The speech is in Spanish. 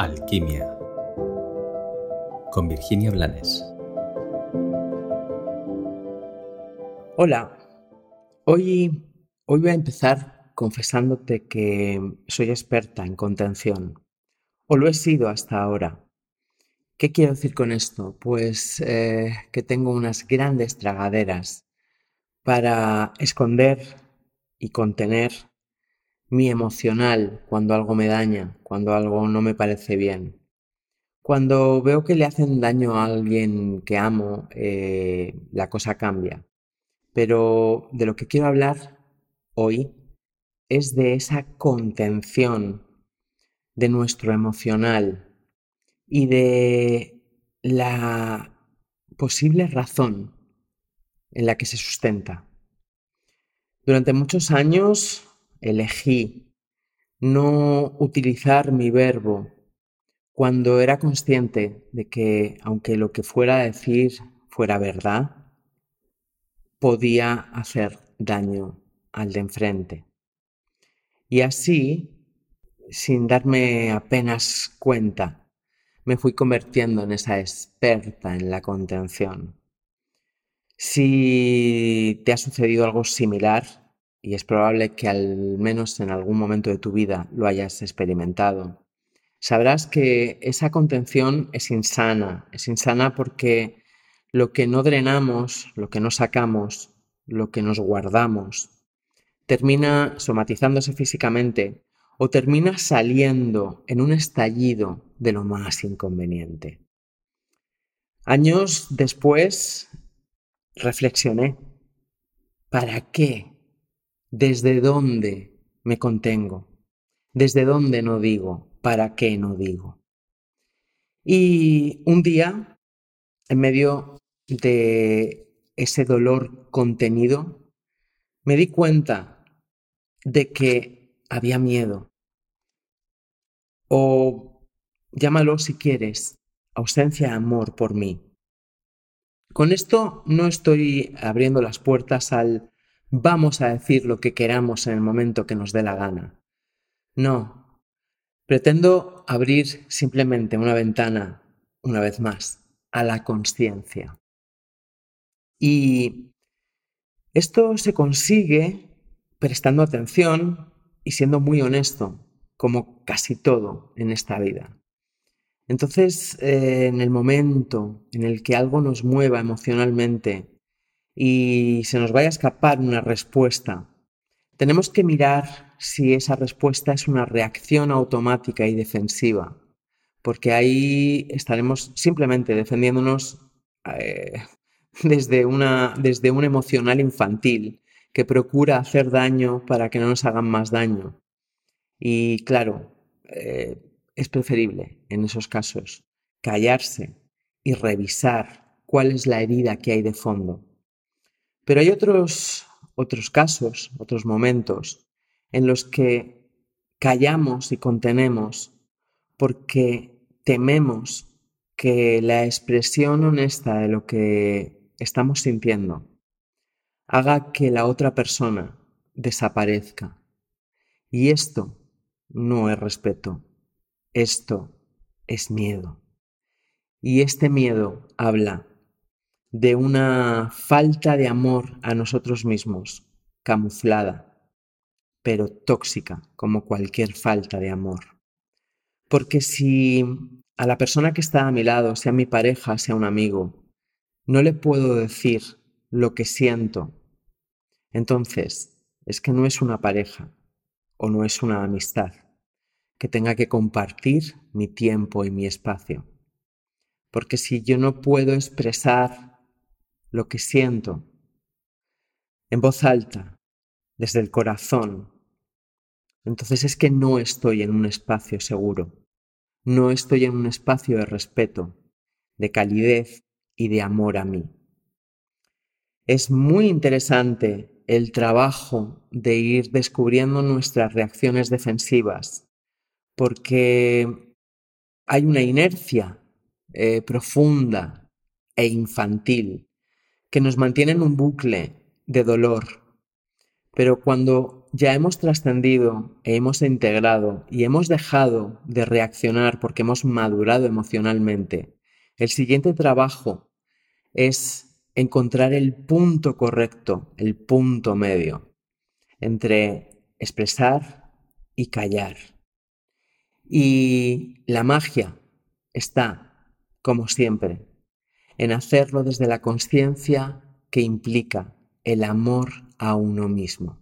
Alquimia con Virginia Blanes. Hola, hoy, hoy voy a empezar confesándote que soy experta en contención, o lo he sido hasta ahora. ¿Qué quiero decir con esto? Pues eh, que tengo unas grandes tragaderas para esconder y contener mi emocional cuando algo me daña, cuando algo no me parece bien. Cuando veo que le hacen daño a alguien que amo, eh, la cosa cambia. Pero de lo que quiero hablar hoy es de esa contención de nuestro emocional y de la posible razón en la que se sustenta. Durante muchos años elegí no utilizar mi verbo cuando era consciente de que, aunque lo que fuera a decir fuera verdad, podía hacer daño al de enfrente. Y así, sin darme apenas cuenta, me fui convirtiendo en esa experta en la contención. Si te ha sucedido algo similar, y es probable que al menos en algún momento de tu vida lo hayas experimentado, sabrás que esa contención es insana, es insana porque lo que no drenamos, lo que no sacamos, lo que nos guardamos, termina somatizándose físicamente o termina saliendo en un estallido de lo más inconveniente. Años después reflexioné, ¿para qué ¿Desde dónde me contengo? ¿Desde dónde no digo? ¿Para qué no digo? Y un día, en medio de ese dolor contenido, me di cuenta de que había miedo. O llámalo si quieres, ausencia de amor por mí. Con esto no estoy abriendo las puertas al vamos a decir lo que queramos en el momento que nos dé la gana. No, pretendo abrir simplemente una ventana, una vez más, a la conciencia. Y esto se consigue prestando atención y siendo muy honesto, como casi todo en esta vida. Entonces, eh, en el momento en el que algo nos mueva emocionalmente y se nos vaya a escapar una respuesta, tenemos que mirar si esa respuesta es una reacción automática y defensiva, porque ahí estaremos simplemente defendiéndonos eh, desde, una, desde un emocional infantil que procura hacer daño para que no nos hagan más daño. Y claro, eh, es preferible en esos casos callarse y revisar cuál es la herida que hay de fondo pero hay otros, otros casos, otros momentos en los que callamos y contenemos porque tememos que la expresión honesta de lo que estamos sintiendo haga que la otra persona desaparezca. Y esto no es respeto, esto es miedo. Y este miedo habla de una falta de amor a nosotros mismos, camuflada, pero tóxica, como cualquier falta de amor. Porque si a la persona que está a mi lado, sea mi pareja, sea un amigo, no le puedo decir lo que siento, entonces es que no es una pareja o no es una amistad que tenga que compartir mi tiempo y mi espacio. Porque si yo no puedo expresar lo que siento en voz alta, desde el corazón, entonces es que no estoy en un espacio seguro, no estoy en un espacio de respeto, de calidez y de amor a mí. Es muy interesante el trabajo de ir descubriendo nuestras reacciones defensivas, porque hay una inercia eh, profunda e infantil que nos mantiene en un bucle de dolor. Pero cuando ya hemos trascendido e hemos integrado y hemos dejado de reaccionar porque hemos madurado emocionalmente, el siguiente trabajo es encontrar el punto correcto, el punto medio entre expresar y callar. Y la magia está, como siempre, en hacerlo desde la conciencia que implica el amor a uno mismo.